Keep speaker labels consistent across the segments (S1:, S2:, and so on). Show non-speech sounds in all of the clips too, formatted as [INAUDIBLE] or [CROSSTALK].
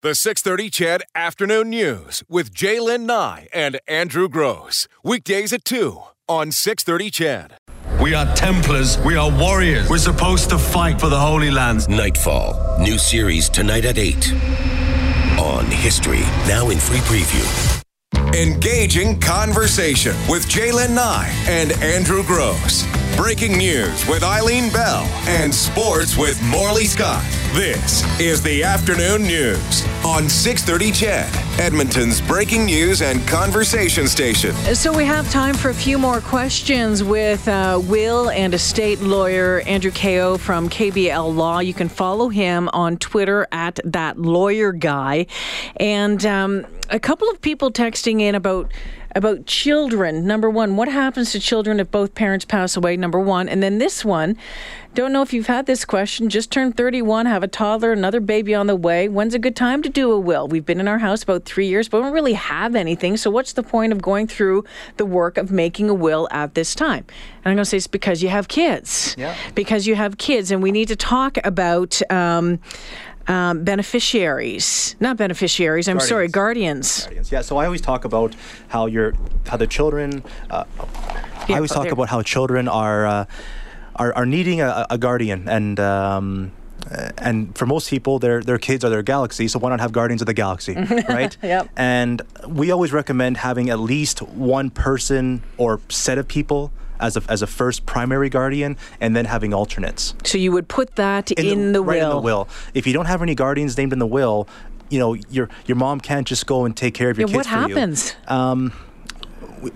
S1: The 630 CHED Afternoon News with Jaylen Nye and Andrew Gross. Weekdays at 2 on 630 CHED.
S2: We are Templars. We are warriors. We're supposed to fight for the Holy Lands.
S3: Nightfall. New series tonight at 8 on History. Now in free preview.
S1: Engaging conversation with Jaylen Nye and Andrew Gross. Breaking news with Eileen Bell and sports with Morley Scott. This is the afternoon news on 630 CHED, Edmonton's breaking news and conversation station.
S4: So we have time for a few more questions with uh, will and estate lawyer Andrew Ko from KBL Law. You can follow him on Twitter at that lawyer guy, and um, a couple of people texting in about about children. Number one, what happens to children if both parents pass away? Number one. And then this one, don't know if you've had this question, just turned 31, have a toddler, another baby on the way. When's a good time to do a will? We've been in our house about three years, but we don't really have anything. So what's the point of going through the work of making a will at this time? And I'm going to say it's because you have kids.
S5: Yeah.
S4: Because you have kids. And we need to talk about. Um, um, beneficiaries, not beneficiaries. I'm
S5: Guardians.
S4: sorry, guardians.
S5: Guardians. Yeah, so I always talk about how your how the children. Uh, I always talk about how children are uh, are, are needing a, a guardian, and um, and for most people, their their kids are their galaxy. So why not have guardians of the galaxy, [LAUGHS] right?
S4: Yep.
S5: And we always recommend having at least one person or set of people. As a, as a first primary guardian, and then having alternates
S4: So you would put that in, the,
S5: right
S4: will.
S5: in the will. If you don't have any guardians named in the will, you know your your mom can't just go and take care of your
S4: Yeah,
S5: kids
S4: what
S5: for you.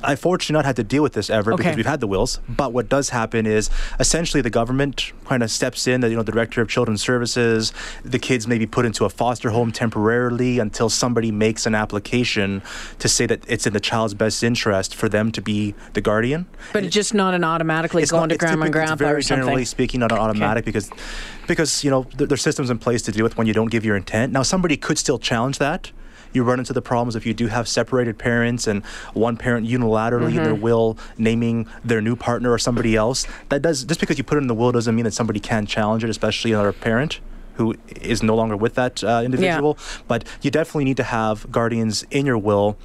S5: I fortunately not had to deal with this ever
S4: Okay.
S5: because we've had the wills. But what does happen is essentially the government kind of steps in. The you know the director of children's services, the kids may be put into a foster home temporarily until somebody makes an application to say that it's in the child's best interest for them to be the guardian.
S4: But it's just not an automatically going to
S5: it's
S4: grandma and grandpa
S5: very
S4: or something.
S5: generally speaking not an automatic because because you know th- there's systems in place to deal with when you don't give your intent. Now somebody could still challenge that. You run into the problems if you do have separated parents and one parent unilaterally in
S4: Mm-hmm.
S5: their will naming their new partner or somebody else. That does just because you put it in the will doesn't mean that somebody can challenge it, especially another parent who is no longer with that uh, individual. But you definitely need to have guardians in your will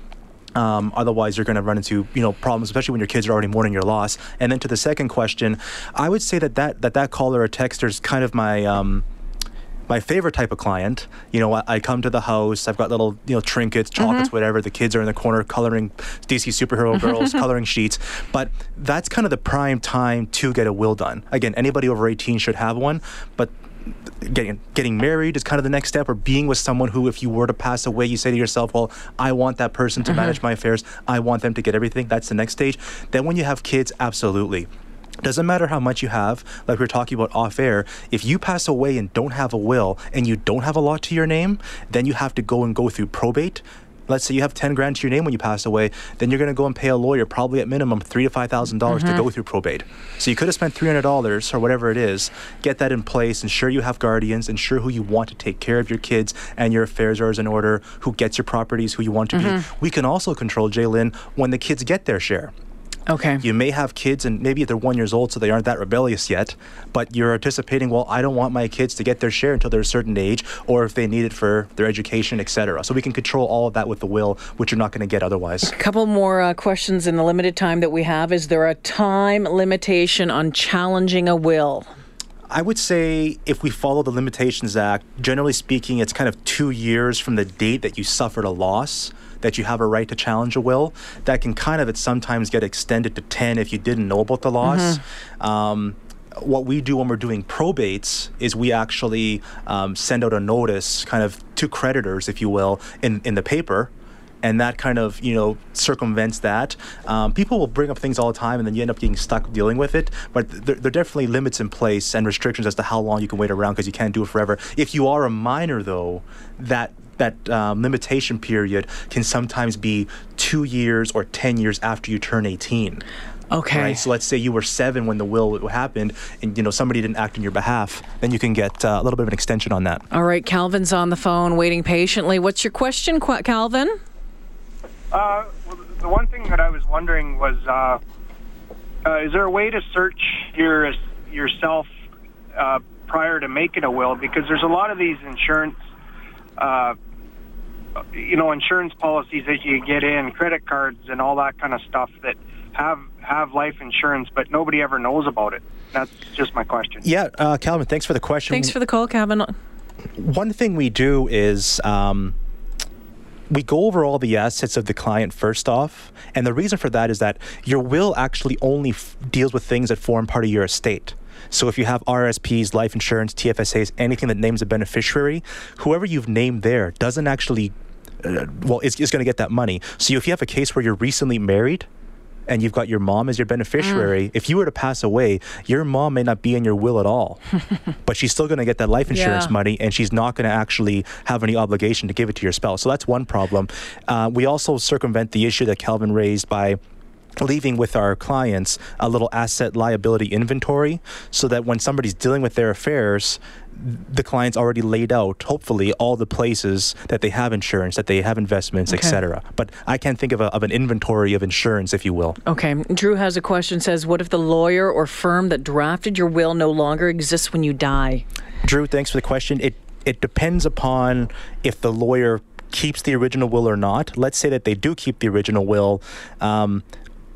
S5: um, otherwise, you're going to run into you know problems, especially when your kids are already mourning your loss. And then to the second question, I would say that that that, that caller or texter is kind of my um, my favorite type of client. You know, I, I come to the house, I've got little, you know, trinkets, mm-hmm. chocolates, whatever. The kids are in the corner coloring DC superhero mm-hmm. girls, [LAUGHS] coloring sheets. But that's kind of the prime time to get a will done. Again, anybody over 18 should have one, but getting getting married is kind of the next step or being with someone who if you were to pass away you say to yourself well i want that person to mm-hmm. manage my affairs i want them to get everything that's the next stage then when you have kids absolutely doesn't matter how much you have, like we are talking about off air. If you pass away and don't have a will and you don't have a lot to your name, then you have to go and go through probate. Let's say you have ten grand to your name when you pass away, then you're going to go and pay a lawyer probably at minimum three to five thousand dollars to go mm-hmm. through probate. So you could have spent three hundred dollars or whatever it is. Get that in place. Ensure you have guardians. Ensure who you want to take care of your kids and your affairs are in order. Who gets your properties? Who you want to be. Mm-hmm. We can also control Jaylen when the kids get their share.
S4: Okay.
S5: You may have kids, and maybe they're one years old, so they aren't that rebellious yet. But you're anticipating, well, I don't want my kids to get their share until they're a certain age, or if they need it for their education, etc. So we can control all of that with the will, which you're not going to get otherwise.
S4: A couple more uh, questions in the limited time that we have. Is there a time limitation on challenging a will?
S5: I would say if we follow the Limitations Act, generally speaking, it's kind of two years from the date that you suffered a loss that you have a right to challenge a will. That can kind of, it sometimes get extended to 10 if you didn't know about the loss. Um, what we do when we're doing probates is we actually um, send out a notice kind of to creditors, if you will, in, in the paper and that kind of you know circumvents that. Um, people will bring up things all the time, and then you end up getting stuck dealing with it. But there, there are definitely limits in place and restrictions as to how long you can wait around because you can't do it forever. If you are a minor, though, that that um, limitation period can sometimes be two years or ten years after you turn 18.
S4: Okay.
S5: Right. So let's say you were seven when the will happened, and you know somebody didn't act in your behalf. Then you can get uh, a little bit of an extension on that.
S4: All right, Calvin's on the phone waiting patiently. What's your question, Qu- Calvin?
S6: Uh, the one thing that I was wondering was, uh, uh, is there a way to search your yourself uh, prior to making a will? Because there's a lot of these insurance uh, you know, insurance policies that you get in, credit cards, and all that kind of stuff that have have life insurance, but nobody ever knows about it. That's just my question.
S5: Yeah, uh, Calvin, thanks for the question.
S4: Thanks for the call, Calvin.
S5: One thing we do is. Um, we go over all the assets of the client first off. And the reason for that is that your will actually only f- deals with things that form part of your estate. So if you have RSPs, life insurance, TFSAs, anything that names a beneficiary, whoever you've named there doesn't actually, uh, well, is, is going to get that money. So if you have a case where you're recently married, and you've got your mom as your beneficiary, mm. if you were to pass away, your mom may not be in your will at all, [LAUGHS] but she's still going to get that life insurance yeah. money, and she's not going to actually have any obligation to give it to your spouse. So that's one problem. Uh, we also circumvent the issue that Calvin raised by leaving with our clients a little asset liability inventory so that when somebody's dealing with their affairs the client's already laid out hopefully all the places that they have insurance that they have investments okay. etc but i can't think of, a, of an inventory of insurance if you will
S4: okay drew has a question says what if the lawyer or firm that drafted your will no longer exists when you die
S5: drew thanks for the question it it depends upon if the lawyer keeps the original will or not. Let's say that they do keep the original will. Um,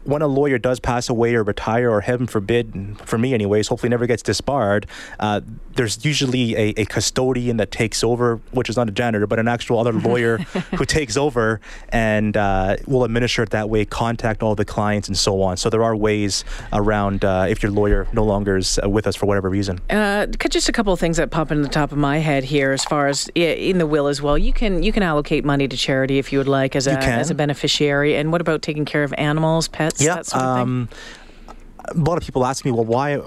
S5: when a lawyer does pass away or retire, or heaven forbid, for me anyways, hopefully never gets disbarred, uh, there's usually a, a, custodian that takes over, which is not a janitor, but an actual other [LAUGHS] lawyer who takes over and uh, will administer it that way, contact all the clients, and so on. So there are ways around uh, if your lawyer no longer is uh, with us for whatever reason.
S4: Uh, just a couple of things that pop in the top of my head here, as far as in the will as well. You can you can allocate money to charity if you would like as a as a beneficiary. And what about taking care of animals, pets?
S5: Yeah.
S4: Sort of um,
S5: a lot of people ask me, well, why?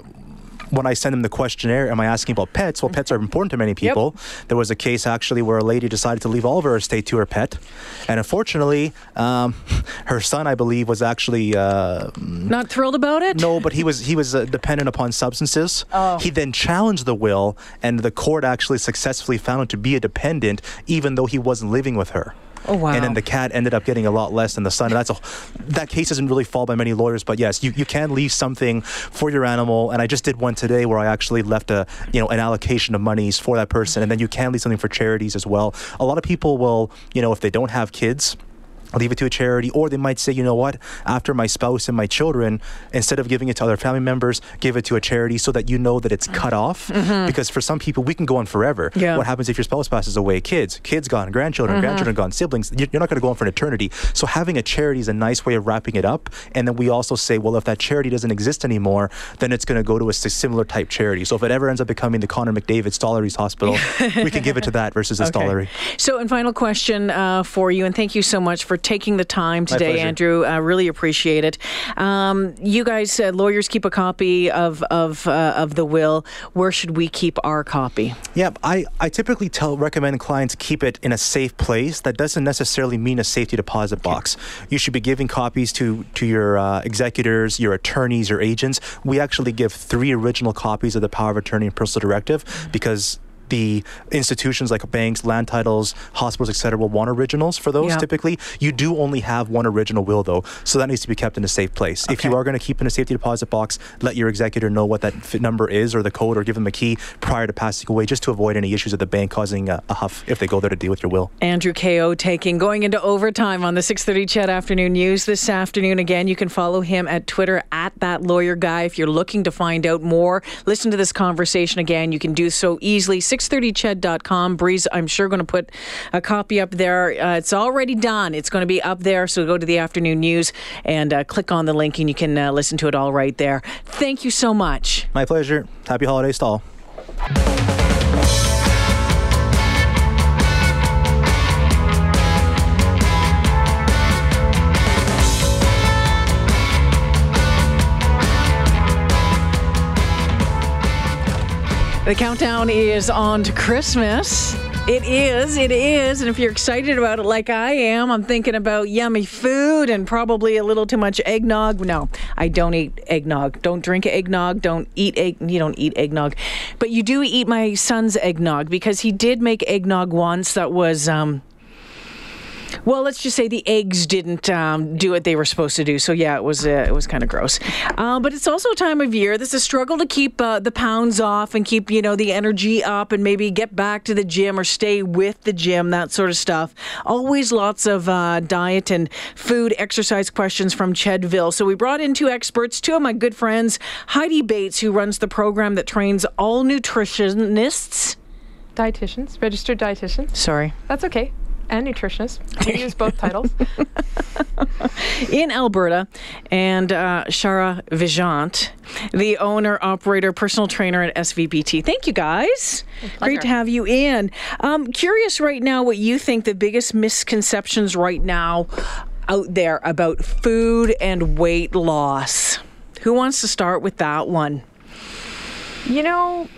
S5: when I send them the questionnaire, am I asking about pets? Well, pets are important to many people. Yep. There was a case actually where a lady decided to leave all of her estate to her pet, and unfortunately, um, [LAUGHS] her son, I believe, was actually uh,
S4: not thrilled about it.
S5: No, but he was he was uh, dependent upon substances. Oh. He then challenged the will, and the court actually successfully found him to be a dependent, even though he wasn't living with her.
S4: Oh wow!
S5: And then the cat ended up getting a lot less than the son. And that's a that case doesn't really fall by many lawyers, but yes, you, you can leave something for your animal. And I just did one today where I actually left a you know an allocation of monies for that person, and then you can leave something for charities as well. A lot of people will you know if they don't have kids leave it to a charity, or they might say, you know what, after my spouse and my children, instead of giving it to other family members, give it to a charity so that you know that it's cut off. Mm-hmm. Because for some people, we can go on forever. Yeah. What happens if your spouse passes away? Kids, kids gone, grandchildren, mm-hmm. grandchildren gone, siblings. You're not going to go on for an eternity. So having a charity is a nice way of wrapping it up. And then we also say, well, if that charity doesn't exist anymore, then it's going to go to a similar type charity. So if it ever ends up becoming the Connor McDavid Stollery's Hospital, [LAUGHS] we can give it to that versus the okay. Stollery.
S4: So, and final question uh, for you, and thank you so much for taking the time today, Andrew. I really appreciate it. Um, you guys, uh, lawyers, keep a copy of of uh, of the will. Where should we keep our copy?
S5: Yeah, I, I typically tell recommend clients keep it in a safe place. That doesn't necessarily mean a safety deposit box. You should be giving copies to to your uh, executors, your attorneys, your agents. We actually give three original copies of the power of attorney and personal directive because the institutions like banks, land titles, hospitals, etc., will want originals for those. Yeah. Typically, you do only have one original will though, so that needs to be kept in a safe place. Okay. If you are going to keep in a safety deposit box, let your executor know what that number is or the code, or give them a key prior to passing away, just to avoid any issues at the bank causing a, a huff if they go there to deal with your will.
S4: Andrew Ko taking going into overtime on the 6:30 CHED Afternoon News this afternoon. Again, you can follow him at Twitter at that lawyer guy if you're looking to find out more. Listen to this conversation again. You can do so easily. 630ched.com. Breeze, I'm sure, going to put a copy up there. Uh, it's already done. It's going to be up there. So go to the afternoon news and uh, click on the link, and you can uh, listen to it all right there. Thank you so much.
S5: My pleasure. Happy holidays to all.
S4: The countdown is on to Christmas. It is, it is. And if you're excited about it like I am, I'm thinking about yummy food and probably a little too much eggnog. No, I don't eat eggnog. Don't drink eggnog. Don't eat egg. You don't eat eggnog. But you do eat my son's eggnog because he did make eggnog once that was um, Well, let's just say the eggs didn't um, do what they were supposed to do. So yeah, it was uh, it was kind of gross. Uh, but it's also a time of year. There's a struggle to keep uh, the pounds off and keep you know the energy up and maybe get back to the gym or stay with the gym, that sort of stuff. Always lots of uh, diet and food, exercise questions from Chedville. So we brought in two experts, two of my good friends, Heidi Bates, who runs the program that trains all nutritionists.
S7: Dietitians, registered dietitians.
S4: Sorry.
S7: That's okay. And nutritionists. We use both [LAUGHS] titles.
S4: in Alberta, and uh, Shara Vijant, the owner, operator, personal trainer at SVPT. Thank you, guys. Great to have you in. Um, curious right now what you think the biggest misconceptions right now out there about food and weight loss. Who wants to start with that one?
S7: You know,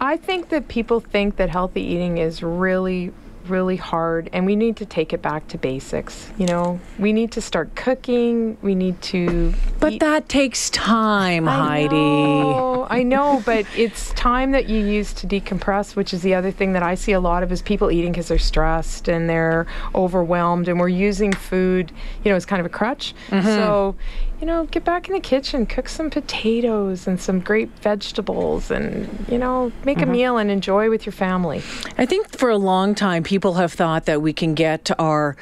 S7: I think that people think that healthy eating is really, really hard, and we need to take it back to basics. You know, we need to start cooking. We need to.
S4: But
S7: eat-
S4: that takes time,
S7: I
S4: Heidi.
S7: know, I know, but [LAUGHS] it's time that you use to decompress, which is the other thing that I see a lot of is people eating because they're stressed and they're overwhelmed, and we're using food, you know, as kind of a crutch. Mm-hmm. So, you know, get back in the kitchen, cook some potatoes and some great vegetables, and you know, make a mm-hmm. meal and enjoy with your family.
S4: I think for a long time, people have thought that we can get our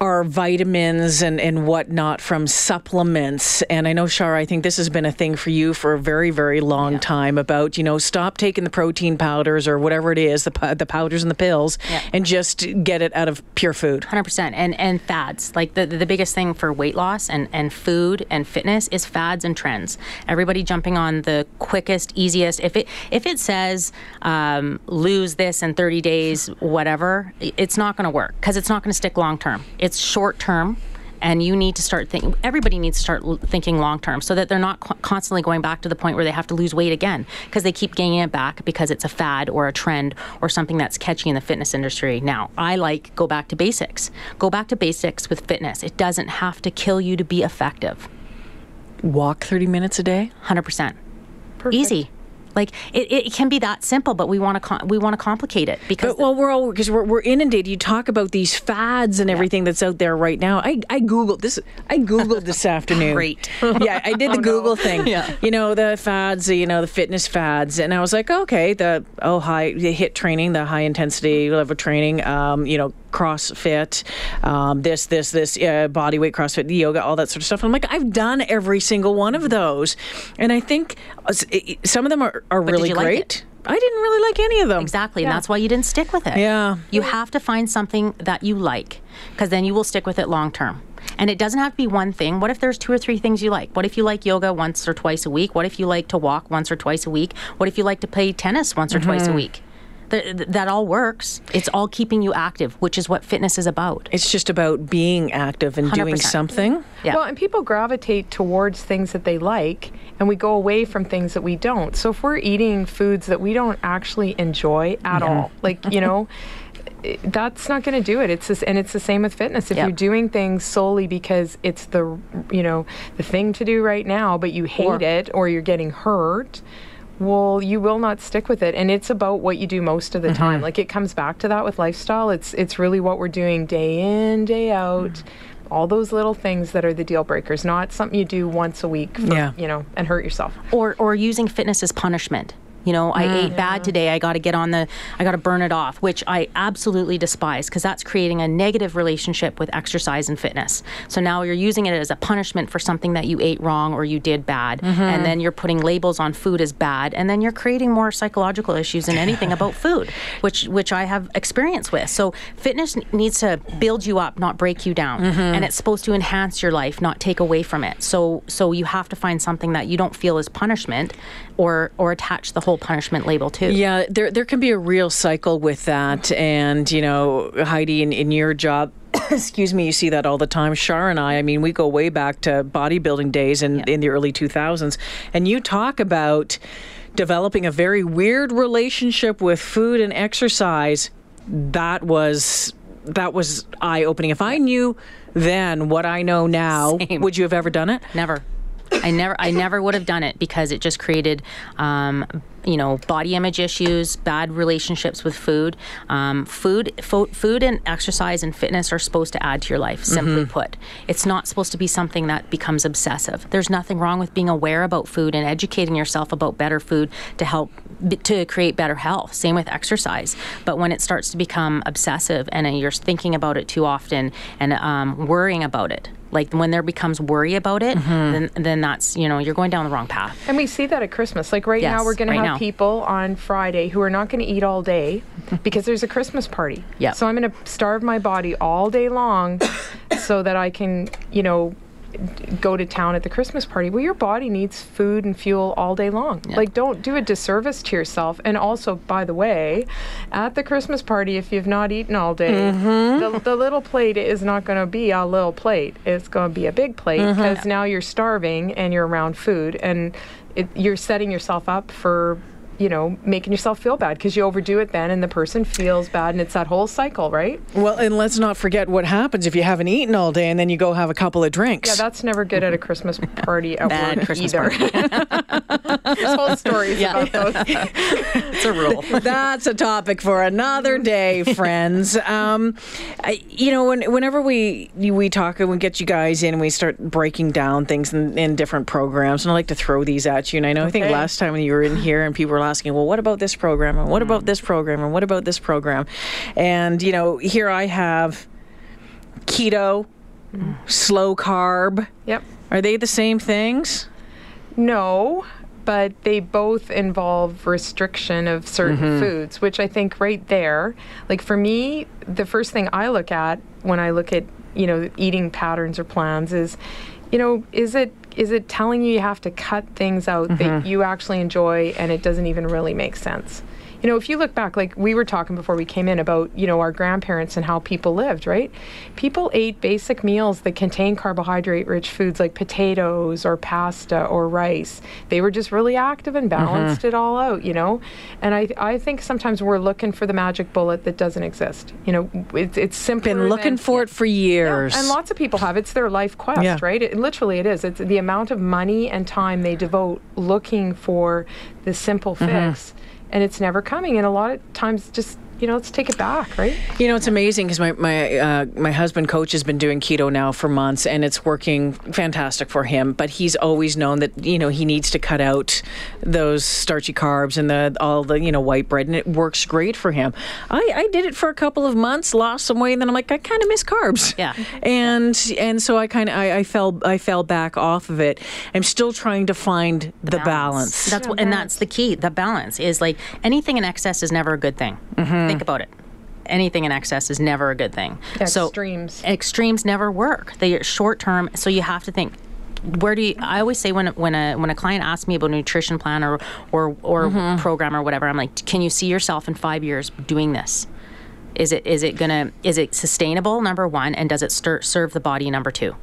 S4: our vitamins and, and whatnot from supplements. And I know, Shara, I think this has been a thing for you for a very, very long time about, you know, stop taking the protein powders or whatever it is, the, the powders and the pills,
S8: Yeah.
S4: and just get it out of pure food.
S8: 100% and and fads like the the biggest thing for weight loss and and food and fitness is fads and trends everybody jumping on the quickest easiest if it if it says um, lose this in 30 days whatever it's not going to work because it's not going to stick long term it's short term and you need to start thinking everybody needs to start l- thinking long term so that they're not co- constantly going back to the point where they have to lose weight again because they keep gaining it back because it's a fad or a trend or something that's catchy in the fitness industry. Now i like go back to basics. Go back to basics with fitness. It doesn't have to kill you to be effective.
S4: Walk 30 minutes a day?
S8: 100% easy like it, it can be that simple but we want to com- we want to complicate it because
S4: But well, we're all because we're, we're inundated. You talk about these fads and everything that's out there right now. I I googled this. I googled this [LAUGHS] afternoon.
S8: Great.
S4: Yeah, I did the [LAUGHS] Google thing. Yeah. You know the fads. You know the fitness fads, and I was like, okay, the oh high the HIIT training, the high intensity level training. Um, you know. CrossFit, um, this, this, this, uh, body weight CrossFit, yoga, all that sort of stuff. I'm like, I've done every single one of those, and I think uh, s- i- some of them are, are
S8: did
S4: really
S8: you like
S4: great.
S8: it?
S4: I didn't really like any of them.
S8: Exactly, and that's why you didn't stick with it.
S4: Yeah.
S8: You have to find something that you like because then you will stick with it long term. And it doesn't have to be one thing. What if there's two or three things you like? What if you like yoga once or twice a week? What if you like to walk once or twice a week? What if you like to play tennis once or twice
S4: Mm-hmm.
S8: a week? Th- th- that all works. It's all keeping you active, which is what fitness is about.
S4: It's just about being active and doing
S8: 100%.
S4: something.
S8: Yeah.
S7: Well, and people gravitate towards things that they like, and we go away from things that we don't. So if we're eating foods that we don't actually enjoy at all, like you know. [LAUGHS] That's not going to do it. It's this, and it's the same with fitness. If
S8: Yeah.
S7: you're doing things solely because it's the you know the thing to do right now, but you hate
S8: Or-
S7: it or you're getting hurt, well, you will not stick with it. And it's about what you do most of the mm-hmm. time. Like it comes back to that with lifestyle. It's it's really what we're doing day in, day out. Mm. All those little things that are the deal breakers, not something you do once a week, for,
S4: Yeah.
S7: you know, and hurt yourself.
S8: or or using fitness as punishment. You know, I
S4: Mm.
S8: ate bad today. I got to get on the, I got to burn it off, which I absolutely despise because that's creating a negative relationship with exercise and fitness. So now you're using it as a punishment for something that you ate wrong or you did bad.
S4: Mm-hmm.
S8: And then you're putting labels on food as bad. And then you're creating more psychological issues than anything about [LAUGHS] food, which, which I have experience with. So fitness n- needs to build you up, not break you down.
S4: Mm-hmm.
S8: And it's supposed to enhance your life, not take away from it. So, so you have to find something that you don't feel is punishment or, or attach the whole punishment label to.
S4: Yeah, there there can be a real cycle with that, and you know, Heidi, in, in your job. [COUGHS] Excuse me, you see that all the time. Shar and I, I mean, we go way back to bodybuilding days in, in the early 2000s. And you talk about developing a very weird relationship with food and exercise. That was that was eye opening. If I knew then what I know now,
S8: Same.
S4: would you have ever done it?
S8: Never. I never, I never would have done it because it just created um, you know, body image issues, bad relationships with food. Um, food, fo- food, and exercise and fitness are supposed to add to your life. Simply put, it's not supposed to be something that becomes obsessive. There's nothing wrong with being aware about food and educating yourself about better food to help b- to create better health. Same with exercise. But when it starts to become obsessive and uh, you're thinking about it too often and um, worrying about it, like when there becomes worry about it, mm-hmm. then then that's you know you're going down the wrong path.
S7: And we see that at Christmas. Like right now, we're going
S8: right
S7: to have
S8: now.
S7: people on Friday who are not going to eat all day [LAUGHS] because there's a Christmas party.
S8: Yeah.
S7: So I'm going to starve my body all day long [COUGHS] so that I can, you know, d- go to town at the Christmas party. Well, your body needs food and fuel all day long. Like, don't do a disservice to yourself. And also, by the way, at the Christmas party, if you've not eaten all day,
S8: Mm-hmm.
S7: the, the little plate is not going to be a little plate. It's going to be a big plate
S8: Mm-hmm.
S7: because now you're starving and you're around food and it, you're setting yourself up for you know making yourself feel bad because you overdo it then and the person feels bad and it's that whole cycle right
S4: Well, and let's not forget what happens if you haven't eaten all day and then you go have a couple of drinks.
S7: yeah that's never good at a christmas party at
S8: Bad
S7: work
S8: Christmas
S7: either [LAUGHS] there's whole stories
S8: Yeah.
S7: about those [LAUGHS]
S8: It's a rule.
S4: That's a topic for another day, friends. [LAUGHS] Um, I, you know, when, whenever we we talk and we get you guys in, and we start breaking down things in, in different programs, and I like to throw these at you. And I know I think last time when you were in here, and people were asking, well, what about this program, and what
S7: Mm.
S4: about this program, and what about this program, and you know, here I have keto, slow carb.
S7: yep
S4: Are they the same things?
S7: No, but they both involve restriction of certain
S4: Mm-hmm.
S7: foods, which I think right there, like for me, the first thing I look at when I look at, you know, eating patterns or plans is, you know, is it is it telling you you have to cut things out
S4: Mm-hmm.
S7: that you actually enjoy and it doesn't even really make sense? You know, if you look back, like we were talking before we came in about, you know, our grandparents and how people lived, right? People ate basic meals that contained carbohydrate rich foods like potatoes or pasta or rice. They were just really active and balanced it all out, you know? And I, I think sometimes we're looking for the magic bullet that doesn't exist. You know, it's, it's simpler.
S4: Been looking
S7: than-
S4: for it for years.
S7: and lots of people have. It's their life quest,
S4: Yeah.
S7: right? It, literally, it is. It's the amount of money and time they devote looking for the simple
S4: Mm-hmm.
S7: And it's never coming. And a lot of times, just you know, let's take it back, right?
S4: You know, it's amazing because my my uh, my husband coach has been doing keto now for months, and it's working fantastic for him. But he's always known that you know he needs to cut out those starchy carbs and the all the you know white bread, and it works great for him. I, I did it for a couple of months, lost some weight, and then I'm like, I kind of miss carbs.
S8: Yeah. [LAUGHS]
S4: and and so I kind of I, I fell I fell back off of it. I'm still trying to find the, balance.
S8: That's what, and that's the key. The balance is like anything in excess is never a good thing.
S4: Mm-hmm.
S8: Think about it. Anything in excess is never a good thing. So
S7: Extremes.
S8: extremes never work. They are short term. So you have to think. Where do you? I always say when when a when a client asks me about a nutrition plan or or or
S4: Mm-hmm.
S8: program or whatever, I'm like, can you see yourself in five years doing this? Is it is it gonna is it sustainable? Number one, and does it stir, serve the body? Number two.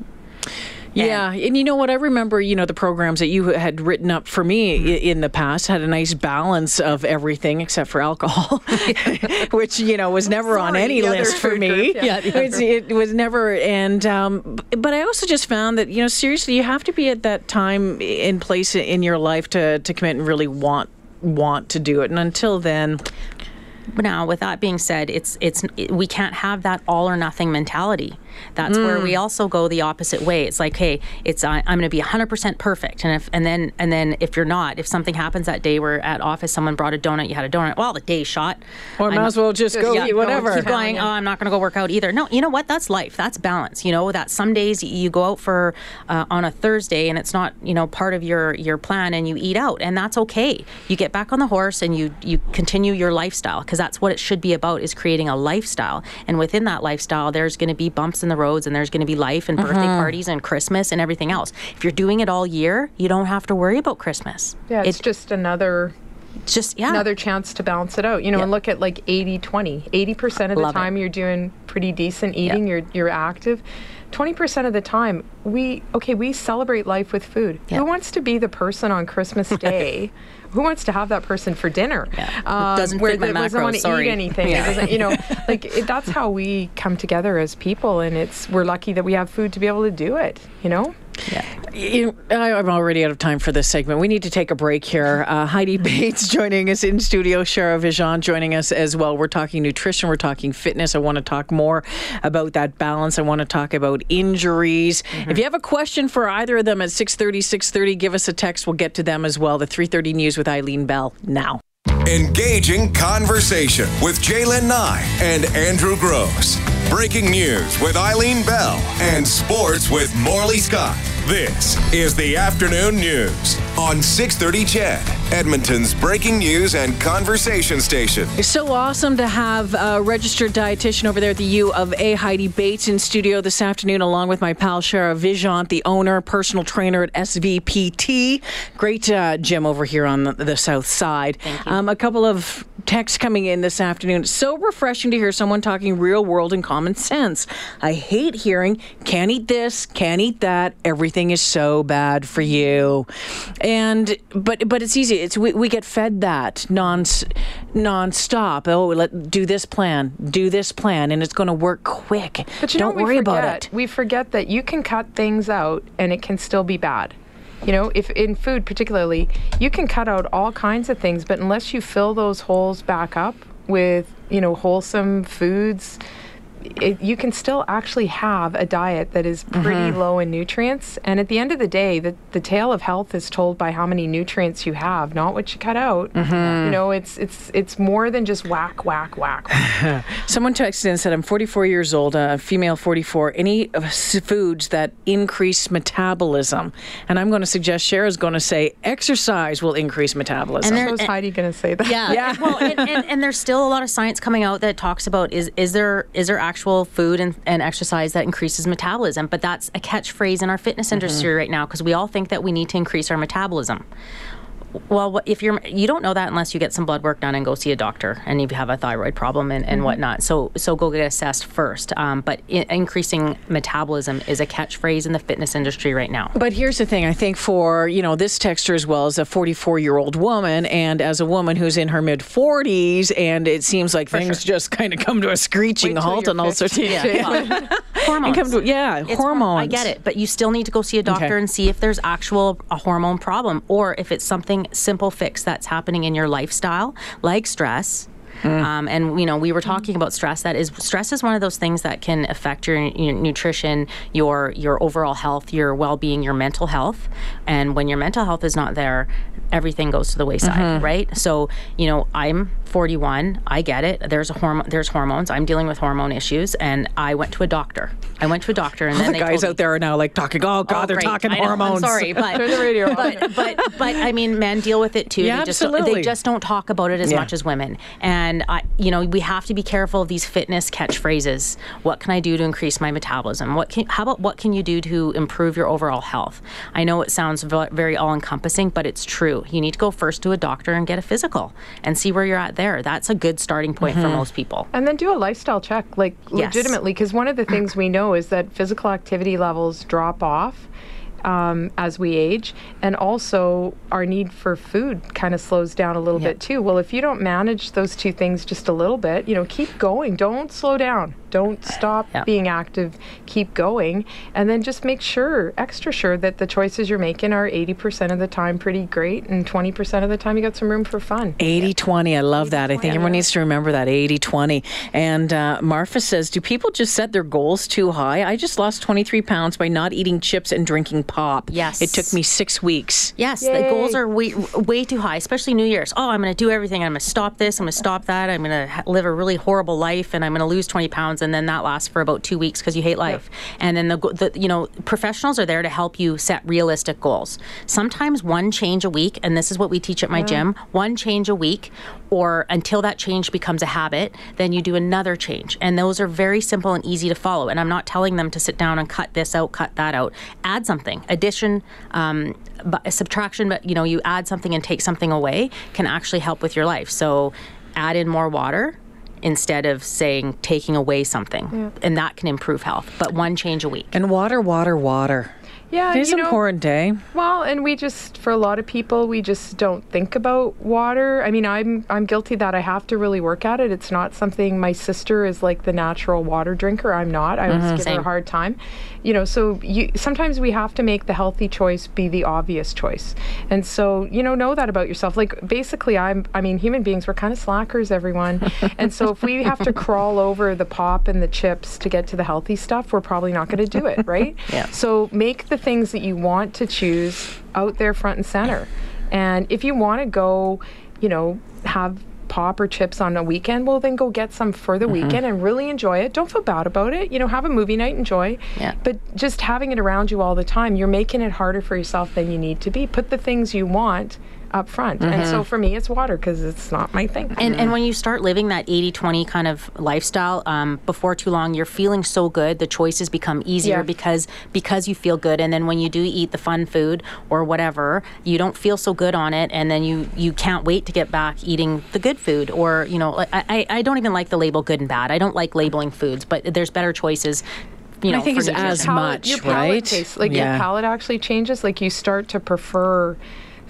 S4: Yeah, and you know what? I remember, you know, the programs that you had written up for me
S8: Mm-hmm.
S4: in the past had a nice balance of everything except for alcohol, [LAUGHS] [LAUGHS] which you know was never on any list for me.
S7: group, yeah.
S4: It was never. And um, but I also just found that you know, seriously, you have to be at that time in place in your life to to commit and really want want to do it. And until then,
S8: now, with that being said, it's it's it, we can't have that all or nothing mentality. That's where we also go the opposite way. It's like, hey, it's I, I'm going to be 100% perfect, and if and then and then if you're not, if something happens that day where at office someone brought a donut, you had a donut. Well, the day's shot.
S4: or
S8: I'm
S4: might as well just go
S7: yeah,
S4: eat whatever.
S8: keep going. Oh, I'm not going to go work out either. No, you know what? That's life. That's balance. You know that some days you go out for uh, on a Thursday and it's not you know part of your your plan and you eat out and that's okay. You get back on the horse and you you continue your lifestyle because that's what it should be about is creating a lifestyle. And within that lifestyle, there's going to be bumps in the roads and there's going to be life and birthday mm-hmm. parties and Christmas and everything else. If you're doing it all year, you don't have to worry about Christmas.
S7: Yeah, it's
S8: It-
S7: just another
S8: just yeah.
S7: another chance to balance it out. You know,
S8: Yeah.
S7: and look at like 80-20. 80% of the
S8: Love it.
S7: time you're doing pretty decent eating, you're you're active. 20% of the time, we okay, we celebrate life with food.
S8: Yeah.
S7: Who wants to be the person on Christmas [LAUGHS] Day? Who wants to have that person for dinner?
S8: Yeah.
S7: Um,
S8: doesn't
S7: where
S8: fit my
S7: that doesn't want to eat anything.
S8: Yeah.
S7: you know, [LAUGHS] like it, that's how we come together as people, and it's we're lucky that we have food to be able to do it. You know.
S4: You, I- I'm already out of time for this segment. We need to take a break here. Uh, Heidi [LAUGHS] Bates joining us in studio. Shara Vijan joining us as well. We're talking nutrition. We're talking fitness. I want to talk more about that balance. I want to talk about injuries. If you have a question for either of them at 6:30, 6:30, give us a text. We'll get to them as well. The 3:30 news with Eileen Bell now.
S1: Engaging conversation with Jaylen Nye and Andrew Gross. Breaking news with Eileen Bell and sports with Morley Scott. This is the afternoon news on 630 CHED, Edmonton's breaking news and conversation station.
S4: It's so awesome to have a registered dietitian over there at the U of A, Heidi Bates, in studio this afternoon, along with my pal Shara Vijant, the owner, personal trainer at SVPT. Great uh, gym over here on the, the south side.
S8: Thank you.
S4: Um, a couple of texts coming in this afternoon. It's so refreshing to hear someone talking real world and common sense. I hate hearing, can't eat this, can't eat that, everything is so bad for you. And but but it's easy. It's we, we get fed that non non-stop. Oh, let do this plan, do this plan, and it's going to work quick.
S7: But you
S4: Don't
S7: know,
S4: worry
S7: we
S4: about it.
S7: We forget that you can cut things out and it can still be bad. You know, if in food particularly, you can cut out all kinds of things, but unless you fill those holes back up with, you know, wholesome foods, it, you can still actually have a diet that is pretty
S4: Mm-hmm.
S7: low in nutrients. And at the end of the day, the, the tale of health is told by how many nutrients you have, not what you cut out.
S4: Mm-hmm.
S7: You know, it's it's it's more than just whack, whack, whack. whack. [LAUGHS]
S4: Someone texted and said, I'm 44 years old, a female 44. Any foods that increase metabolism? And I'm going to suggest Shara's going to say exercise will increase metabolism.
S8: And there-
S7: Heidi going to say that?
S8: Yeah.
S4: Yeah.
S8: well, and, and, and there's still a lot of science coming out that talks about is is there is there actual food and, and exercise that increases metabolism? But that's a catchphrase in our fitness mm-hmm. industry right now because we all think that we need to increase our metabolism. Well, if you're you don't know that unless you get some blood work done and go see a doctor and you have a thyroid problem and, and whatnot. So so go get assessed first. Um, but i- increasing metabolism is a catchphrase in the fitness industry right now.
S4: But here's the thing I think for, you know, this texture as well as a 44 year old woman and as a woman who's in her mid 40s and it seems like things just kind of come to a screeching halt and all sorts of
S7: 50.
S4: yeah. [LAUGHS]
S8: hormones.
S4: come to- yeah,
S8: It's
S4: hormones.
S8: I get it, but you still need to go see a doctor
S4: Okay.
S8: and see if there's actual a hormone problem or if it's something simple fix that's happening in your lifestyle, like stress.
S4: Mm.
S8: Um, and you know, we were talking about stress. That is, stress is one of those things that can affect your, your nutrition, your your overall health, your well-being, your mental health. And when your mental health is not there, everything goes to the wayside,
S4: Mm-hmm.
S8: right? So, you know, I'm 41. I get it. There's a hormone. There's hormones. I'm dealing with hormone issues, and I went to a doctor. I went to a doctor, and then
S4: the
S8: they
S4: guys
S8: told me-
S4: out there are now like talking, oh, God,
S8: Oh,
S4: they're
S8: great.
S4: talking
S8: I know.
S4: hormones.
S8: I'm sorry, [LAUGHS] but
S7: Turn the radio off.
S8: but, but but I mean, men deal with it too.
S4: Yeah,
S8: they just
S4: absolutely.
S8: they just don't talk about it as
S4: Yeah.
S8: much as women. And I, you know, we have to be careful of these fitness catchphrases. What can I do to increase my metabolism? What can, how about what can you do to improve your overall health? I know it sounds very all-encompassing, but it's true. You need to go first to a doctor and get a physical and see where you're at there. That's a good starting point
S4: Mm-hmm.
S8: for most people.
S7: And then do a lifestyle check, like
S8: Yes.
S7: legitimately, because one of the things we know is that physical activity levels drop off um, as we age, and also our need for food kind of slows down a little bit too. Well, if you don't manage those two things just a little bit, you know, keep going. Don't slow down. Don't stop being active. Keep going, and then just make sure, extra sure, that the choices you're making are 80% of the time pretty great, and 20% of the time you got some room for fun.
S4: 80 20. I love that. I think everyone needs to remember that 80 20. And uh, Marfa says, Do people just set their goals too high? I just lost 23 pounds by not eating chips and drinking pop.
S8: Yes.
S4: It took me six weeks.
S8: Yes, the goals are way, way too high, especially New Year's. Oh, I'm going to do everything. I'm going to stop this. I'm going to stop that. I'm going to ha- live a really horrible life, and I'm going to lose 20 pounds, and then that lasts for about two weeks because you hate life. And then the, the you know professionals are there to help you set realistic goals. Sometimes one change a week, and this is what we teach at my gym: one change a week, or until that change becomes a habit, then you do another change. And those are very simple and easy to follow. And I'm not telling them to sit down and cut this out, cut that out. Add something. Addition, um, but subtraction, but you know, you add something and take something away can actually help with your life. So add in more water instead of saying taking away something. And that can improve health. But one change a week.
S4: And water, water, water.
S7: Yeah,
S4: It is
S7: you know,
S4: important, eh?
S7: Well, and we just for a lot of people, we just don't think about water. I mean, I'm I'm guilty that I have to really work at it. It's not something my sister is like the natural water drinker. I'm not. I always give her a hard time. You know, so you sometimes we have to make the healthy choice be the obvious choice. And so, you know, know that about yourself. Like basically I'm I mean, human beings we're kind of slackers everyone. [LAUGHS] and so if we have to crawl over the pop and the chips to get to the healthy stuff, we're probably not going to do it, right? [LAUGHS]
S4: Yeah.
S7: So make the things that you want to choose out there front and center. And if you want to go, you know, have pop or chips on a weekend, well then go get some for the mm-hmm. weekend and really enjoy it. Don't feel bad about it. You know, have a movie night, enjoy.
S8: Yeah.
S7: But just having it around you all the time, you're making it harder for yourself than you need to be. Put the things you want up front. And so for me it's water because it's not my thing.
S8: And, and when you start living that 80 20 kind of lifestyle, um, before too long, you're feeling so good, the choices become easier
S7: Yeah.
S8: because because you feel good. And then when you do eat the fun food or whatever, you don't feel so good on it. And then you, you can't wait to get back eating the good food. Or, you know, I, I, I don't even like the label good and bad. I don't like labeling foods, but there's better choices. You know,
S4: I think it's
S8: nutrition.
S4: as
S7: palate-
S4: much,
S7: your palate
S4: right?
S7: tastes- like
S4: Yeah.
S7: your palate actually changes. Like you start to prefer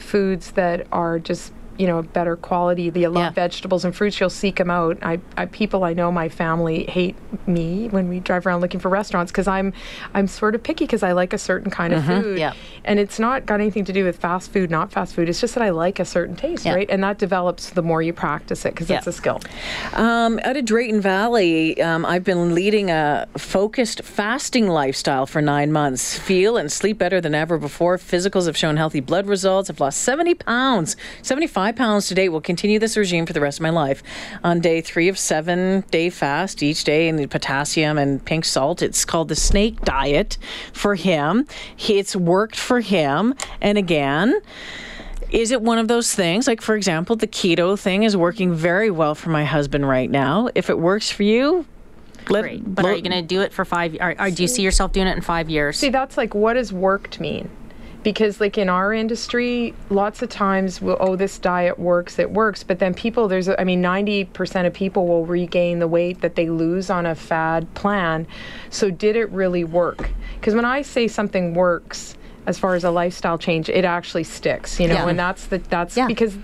S7: foods that are just you know better quality. The love
S8: Yeah.
S7: vegetables and fruits. You'll seek them out. I, I people I know, my family hate me when we drive around looking for restaurants because I'm I'm sort of picky because I like a certain kind of mm-hmm. food.
S8: Yeah.
S7: And it's not got anything to do with fast food, not fast food. It's just that I like a certain taste,
S8: Yeah.
S7: right? And that develops the more you practice it because
S8: Yeah.
S7: it's a skill.
S4: Um, out of Drayton Valley, um, I've been leading a focused fasting lifestyle for nine months. Feel and sleep better than ever before. Physicals have shown healthy blood results. I've lost 70 pounds, 75 pounds to date. Will continue this regime for the rest of my life. On day three of seven day fast, each day in the potassium and pink salt. It's called the snake diet for him. He, it's worked for him. And again, is it one of those things? Like, for example, the keto thing is working very well for my husband right now. If it works for you, let,
S8: Great. But are you going to do it for five? Or, or do you see yourself doing it in five years?
S7: See, that's like what does worked mean? Because like in our industry, lots of times, we'll, oh, this diet works, it works. But then people, there's, i mean, 90% of people will regain the weight that they lose on a fad plan. So did it really work? Because when I say something works, as far as a lifestyle change, it actually sticks, you know,
S8: Yeah.
S7: and that's the that's
S8: Yeah.
S7: because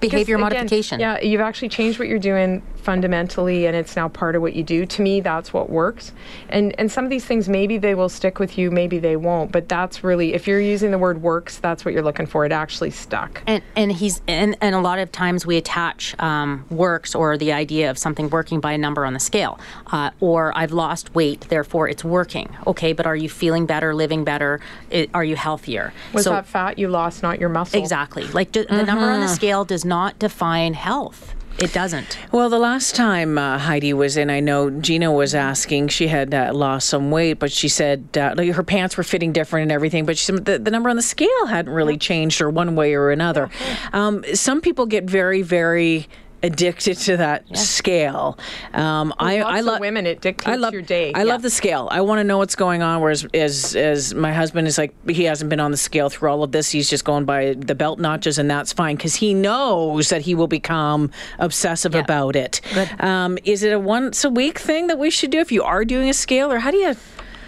S8: Behavior
S7: because, again,
S8: modification.
S7: Yeah, you've actually changed what you're doing fundamentally, and it's now part of what you do. To me, that's what works. And and some of these things, maybe they will stick with you, maybe they won't. But that's really, if you're using the word works, that's what you're looking for. It actually stuck.
S8: And and he's and, and a lot of times we attach um, works or the idea of something working by a number on the scale, uh, or I've lost weight, therefore it's working. Okay, but are you feeling better, living better? I are you healthier?
S7: Was
S8: So-
S7: that fat you lost, not your muscle?
S8: exactly like d- the number on the scale does not define health. It doesn't.
S4: Well, the last time uh, Heidi was in, I know Gina was asking. She had uh, lost some weight, but she said uh, like her pants were fitting different and everything. But she said the, the number on the scale hadn't really changed or one way or another. Um, some people get very, very addicted to that scale. Um, I, I love
S7: women, it dictates
S4: I love
S7: your day.
S4: I
S7: Yeah.
S4: love the scale. I want to know what's going on. Whereas, as as my husband is like, he hasn't been on the scale through all of this. He's just going by the belt notches, and that's fine because he knows that he will become obsessive
S8: Yeah.
S4: about it. Um, is it a once a week thing that we should do if you are doing a scale, or how do you?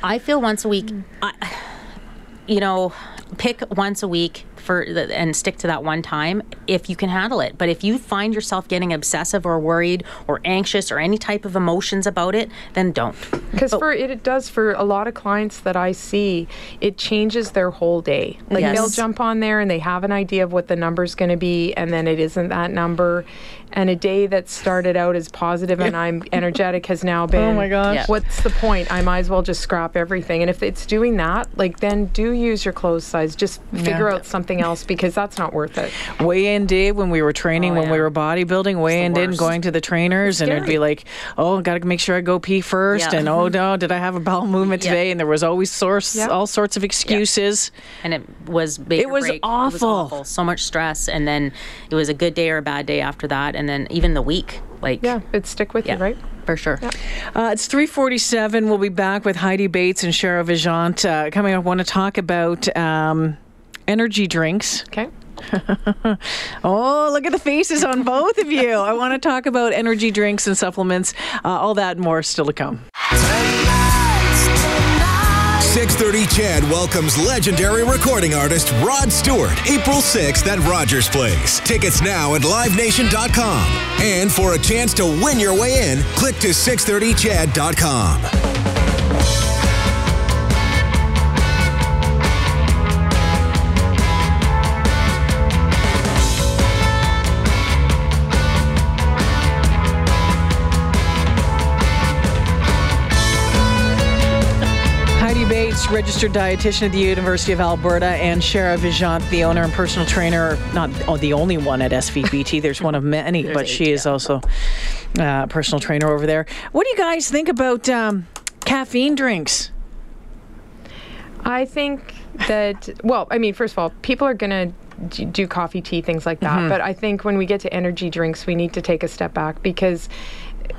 S8: I feel once a week. I, you know, pick once a week for and stick to that one time if you can handle it. But if you find yourself getting obsessive or worried or anxious or any type of emotions about it, then don't.
S7: Because oh. for it, it does for a lot of clients that I see, it changes their whole day. Like
S8: Yes.
S7: they'll jump on there and they have an idea of what the number's going to be, and then it isn't that number. And a day that started out as positive and I'm [LAUGHS] energetic has now been.
S4: Oh my gosh.
S8: Yeah.
S7: What's the point? I might as well just scrap everything. And if it's doing that, like then do use your clothes size. Just figure out something else because that's not worth it.
S4: Weigh in day when we were training,
S8: Oh,
S4: when we were bodybuilding, weigh in
S8: the
S4: in going to the trainers, and it'd be like, oh, I got to make sure I go pee first,
S8: Yeah.
S4: and oh no, did I have a bowel movement
S8: Yeah.
S4: today? And there was always source,
S7: Yeah.
S4: all sorts of excuses.
S8: and it was
S4: It
S8: or
S4: was
S8: break.
S4: awful.
S8: awful. So much stress, and then it was a good day or a bad day after that, and then even the week, like
S7: Yeah, it stick with
S8: yeah,
S7: you, right?
S8: for sure.
S4: Uh, it's 347. We'll be back with Heidi Bates and Shara Vijant. Uh, coming up, want to talk about um, energy drinks.
S7: Okay. [LAUGHS]
S4: Oh, look at the faces on both of you. I want to talk about energy drinks and supplements. Uh, all that and more still to come.
S1: 630 CHED welcomes legendary recording artist Rod Stewart April 6th at Rogers Place. Tickets now at livenation.com. And for a chance to win your way in, click to
S4: 630ched.com. Registered dietitian at the University of Alberta, and Shara Vijant, the owner and personal trainer, not oh, the only one at SVPT. [LAUGHS] There's one of many, but she is also uh, a personal trainer over there. What do you guys think about um, caffeine drinks?
S7: I think that, well, I mean, first of all, people are going to do coffee, tea, things like that. But I think when we get to energy drinks, we need to take a step back because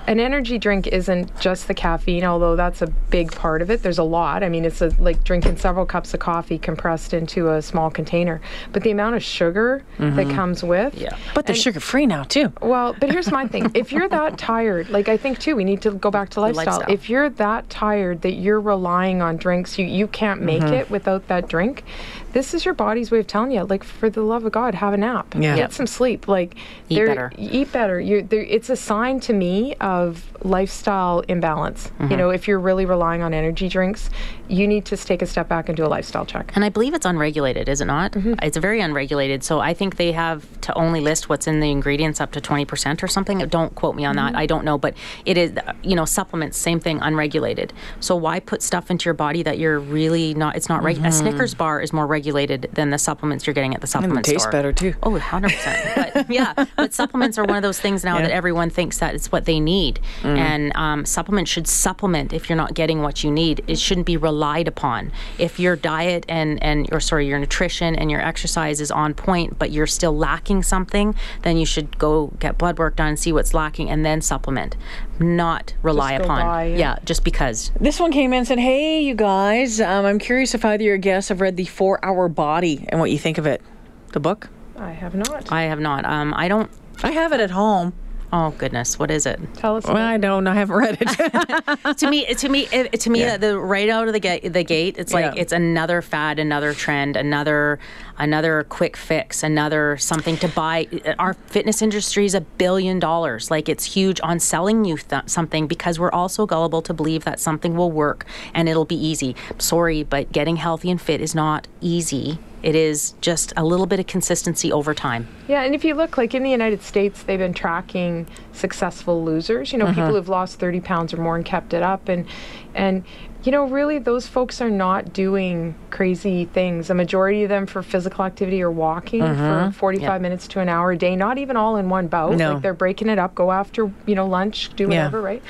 S7: an energy drink isn't just the caffeine, although that's a big part of it. There's a lot. I mean, it's a, like drinking several cups of coffee compressed into a small container. But the amount of sugar that mm-hmm. comes with. Yeah.
S4: But they're sugar free now too.
S7: Well, but here's my thing. If you're that [LAUGHS] tired, like I think too, we need to go back to lifestyle.
S8: lifestyle.
S7: If you're that tired that you're relying on drinks, you, you can't make mm-hmm. it without that drink. This is your body's way of telling you, like, for the love of God, have a nap.
S4: Yeah.
S7: Get
S4: Yep.
S7: some sleep. Like,
S8: Eat better.
S7: Eat better. You're, there, it's a sign to me of lifestyle imbalance.
S8: Mm-hmm.
S7: You know, if you're really relying on energy drinks, you need to take a step back and do a lifestyle check.
S8: And I believe it's unregulated, is it not? Mm-hmm. It's very unregulated. So I think they have to only list what's in the ingredients up to 20% or something. Don't quote me on that. Mm-hmm. I don't know. But it is, you know, supplements, same thing, unregulated. So why put stuff into your body that you're really not, it's not regular. A mm-hmm. Snickers bar is more regulated than the supplements you're getting at the supplement
S4: taste
S8: store.
S4: better, too.
S8: Oh, 100%. but yeah, but supplements are one of those things now [LAUGHS] that everyone thinks that it's what they need. And um, supplements should supplement if you're not getting what you need. It shouldn't be relied upon. If your diet and, and or sorry, your nutrition and your exercise is on point, but you're still lacking something, then you should go get blood work done, see what's lacking, and then supplement. Not rely
S7: go
S8: upon.
S7: buy, yeah.
S8: yeah, just because.
S4: This one came in and said, Hey, you guys, um, I'm curious if either of your guests have read The Four Hour Body and what you think of it. The book?
S7: I have not.
S8: I have not. Um, I don't.
S4: I have it at home.
S8: Oh goodness, what is it?
S7: Tell us.
S4: Well, I don't. I haven't read it. [LAUGHS] [LAUGHS]
S8: to me, to me, it, to me,
S4: Yeah.
S8: the right out of the gate, the gate, it's like
S4: Yeah.
S8: it's another fad, another trend, another, another quick fix, another something to buy. Our fitness industry is a billion dollars. Like it's huge on selling you th- something because we're also gullible to believe that something will work and it'll be easy. Sorry, but getting healthy and fit is not easy. It is just a little bit of consistency over time.
S7: Yeah, and if you look, like in the United States, they've been tracking successful losers. You know, people uh-huh. who've lost 30 pounds or more and kept it up, and and you know, really, those folks are not doing crazy things. A majority of them for physical activity are walking for uh-huh. 45 minutes to an hour a day. Not even all in one bout.
S4: No.
S7: Like they're breaking it up. Go after you know lunch, do whatever, right?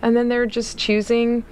S7: And then they're just choosing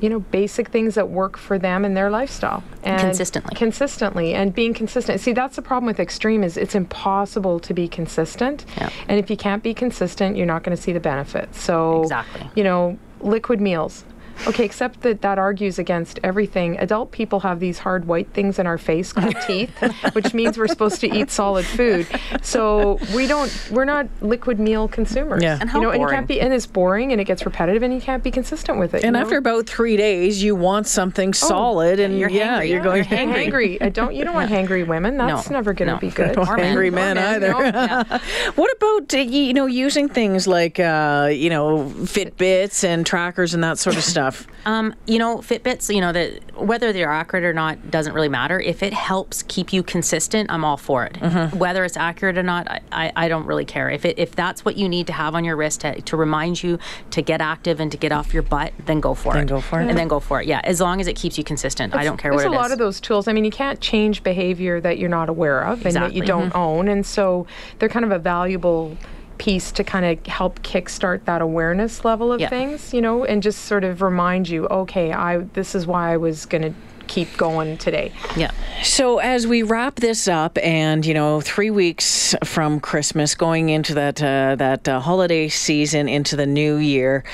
S7: you know, basic things that work for them and their lifestyle. And
S8: Consistently.
S7: Consistently and being consistent. See, that's the problem with extreme is it's impossible to be consistent.
S8: Yeah.
S7: And if you can't be consistent, you're not going to see the benefits. So,
S8: Exactly.
S7: you know, liquid meals. Okay, except that that argues against everything. Adult people have these hard white things in our face called [LAUGHS] teeth, which means we're supposed to eat solid food. So we don't. We're not liquid meal consumers.
S4: Yeah.
S8: And
S7: you
S8: how
S7: know, and you
S8: boring.
S7: can't be. And it's boring, and it gets repetitive, and you can't be consistent with it.
S4: and
S7: you
S4: after
S7: know?
S4: about three days, you want something solid, and
S8: you're
S4: yeah,
S8: hangry.
S4: you're going
S8: You're
S4: hangry.
S7: hangry. [LAUGHS] I don't. You don't want hangry women. That's
S8: No,
S7: never going to
S8: no.
S7: be good. [LAUGHS]
S8: Or men.
S4: Angry
S8: Or
S4: men
S7: men,
S4: either.
S7: no.
S8: Yeah.
S4: What about uh, you know using things like uh, you know Fitbits and trackers and that sort of stuff?
S8: Um, you know, Fitbits, you know, that whether they're accurate or not doesn't really matter. If it helps keep you consistent, I'm all for it.
S4: Mm-hmm.
S8: Whether it's accurate or not, I, I, I don't really care. If it if that's what you need to have on your wrist to, to remind you to get active and to get off your butt, then go for
S4: Then
S8: it.
S4: go for it.
S8: And then go for it. Yeah, as long as it keeps you consistent. I don't care
S7: There's
S8: what it
S7: a lot of those tools. I mean, you can't change behavior that you're not aware of and that you don't own, and so they're kind of a valuable piece to kind of help kickstart that awareness level of
S8: Yeah.
S7: things, you know, and just sort of remind you, okay, I this is why I was going to keep going today.
S8: yeah.
S4: So as we wrap this up, and you know, three weeks from Christmas, going into that uh, that uh, holiday season, into the new year,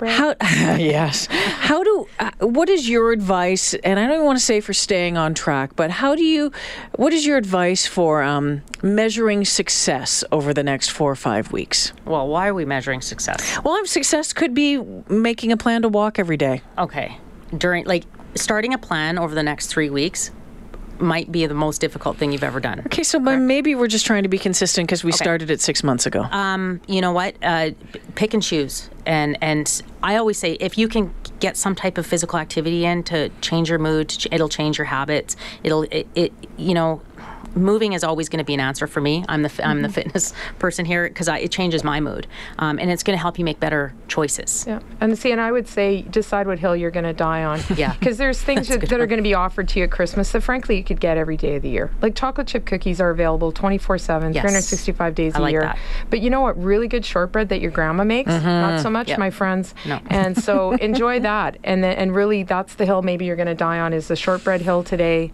S4: how [LAUGHS] yes, how do uh, what is your advice? And I don't even want to say for staying on track, but how do you? What is your advice for um, measuring success over the next four or five weeks?
S8: Well, why are we measuring success?
S4: Well, success could be making a plan to walk every day.
S8: Okay. During like starting a plan over the next three weeks might be the most difficult thing you've ever done.
S4: Okay, so but maybe we're just trying to be consistent because we started it six months ago.
S8: Um, you know what? Uh, pick and choose. And and I always say if you can get some type of physical activity in to change your mood, ch- it'll change your habits. It'll it, it you know moving is always going to be an answer for me. I'm the f- I'm the
S7: Mm-hmm.
S8: fitness person here because it changes my mood, um, and it's going to help you make better choices.
S7: Yeah, and see, and I would say decide what hill you're going to die on. [LAUGHS]
S8: Yeah.
S7: because there's [LAUGHS] things that, that are going to be offered to you at Christmas that, frankly, you could get every day of the year. Like chocolate chip cookies are available 24 seven,
S8: Yes.
S7: 365 days
S8: I
S7: a
S8: like
S7: year.
S8: that.
S7: But you know what? Really good shortbread that your grandma makes. Not so much,
S8: Yep.
S7: my friends.
S8: No.
S7: And so [LAUGHS] enjoy that, and then, and really that's the hill maybe you're going to die on is the shortbread hill today.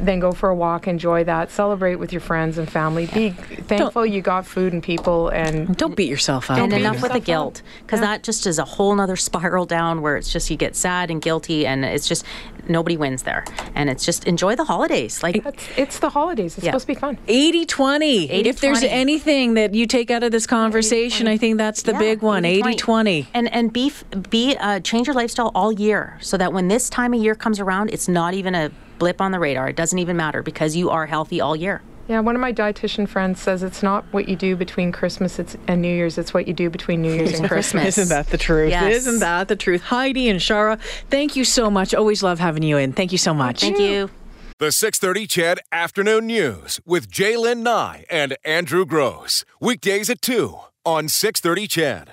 S7: Then go for a walk, enjoy that, celebrate with your friends and family. Be thankful you got food and people, and
S4: Don't beat yourself up.
S8: and
S7: beat
S8: enough with the guilt because that just is a whole nother [LAUGHS] spiral down where it's just you get sad and guilty and it's just nobody wins there and it's just enjoy the holidays like
S7: it's, it's the holidays. It's
S8: Yeah.
S7: supposed to be fun.
S4: 80 20. If there's anything that you take out of this conversation, I think that's the
S8: Yeah,
S4: big one 80 20.
S8: and and be f- be uh, change your lifestyle all year so that when this time of year comes around it's not even a blip on the radar it doesn't even matter because you are healthy all year
S7: Yeah, one of my dietitian friends says it's not what you do between Christmas and New Year's, it's what you do between New Year's and [LAUGHS] Christmas.
S4: Isn't that the truth?
S8: Yes.
S4: Isn't that the truth? Heidi and Shara, thank you so much. Always love having you in. Thank you so much.
S8: thank you
S1: The 630 CHED Afternoon News with Jaylen Nye and Andrew Gross. Weekdays at 2 on 630 CHED.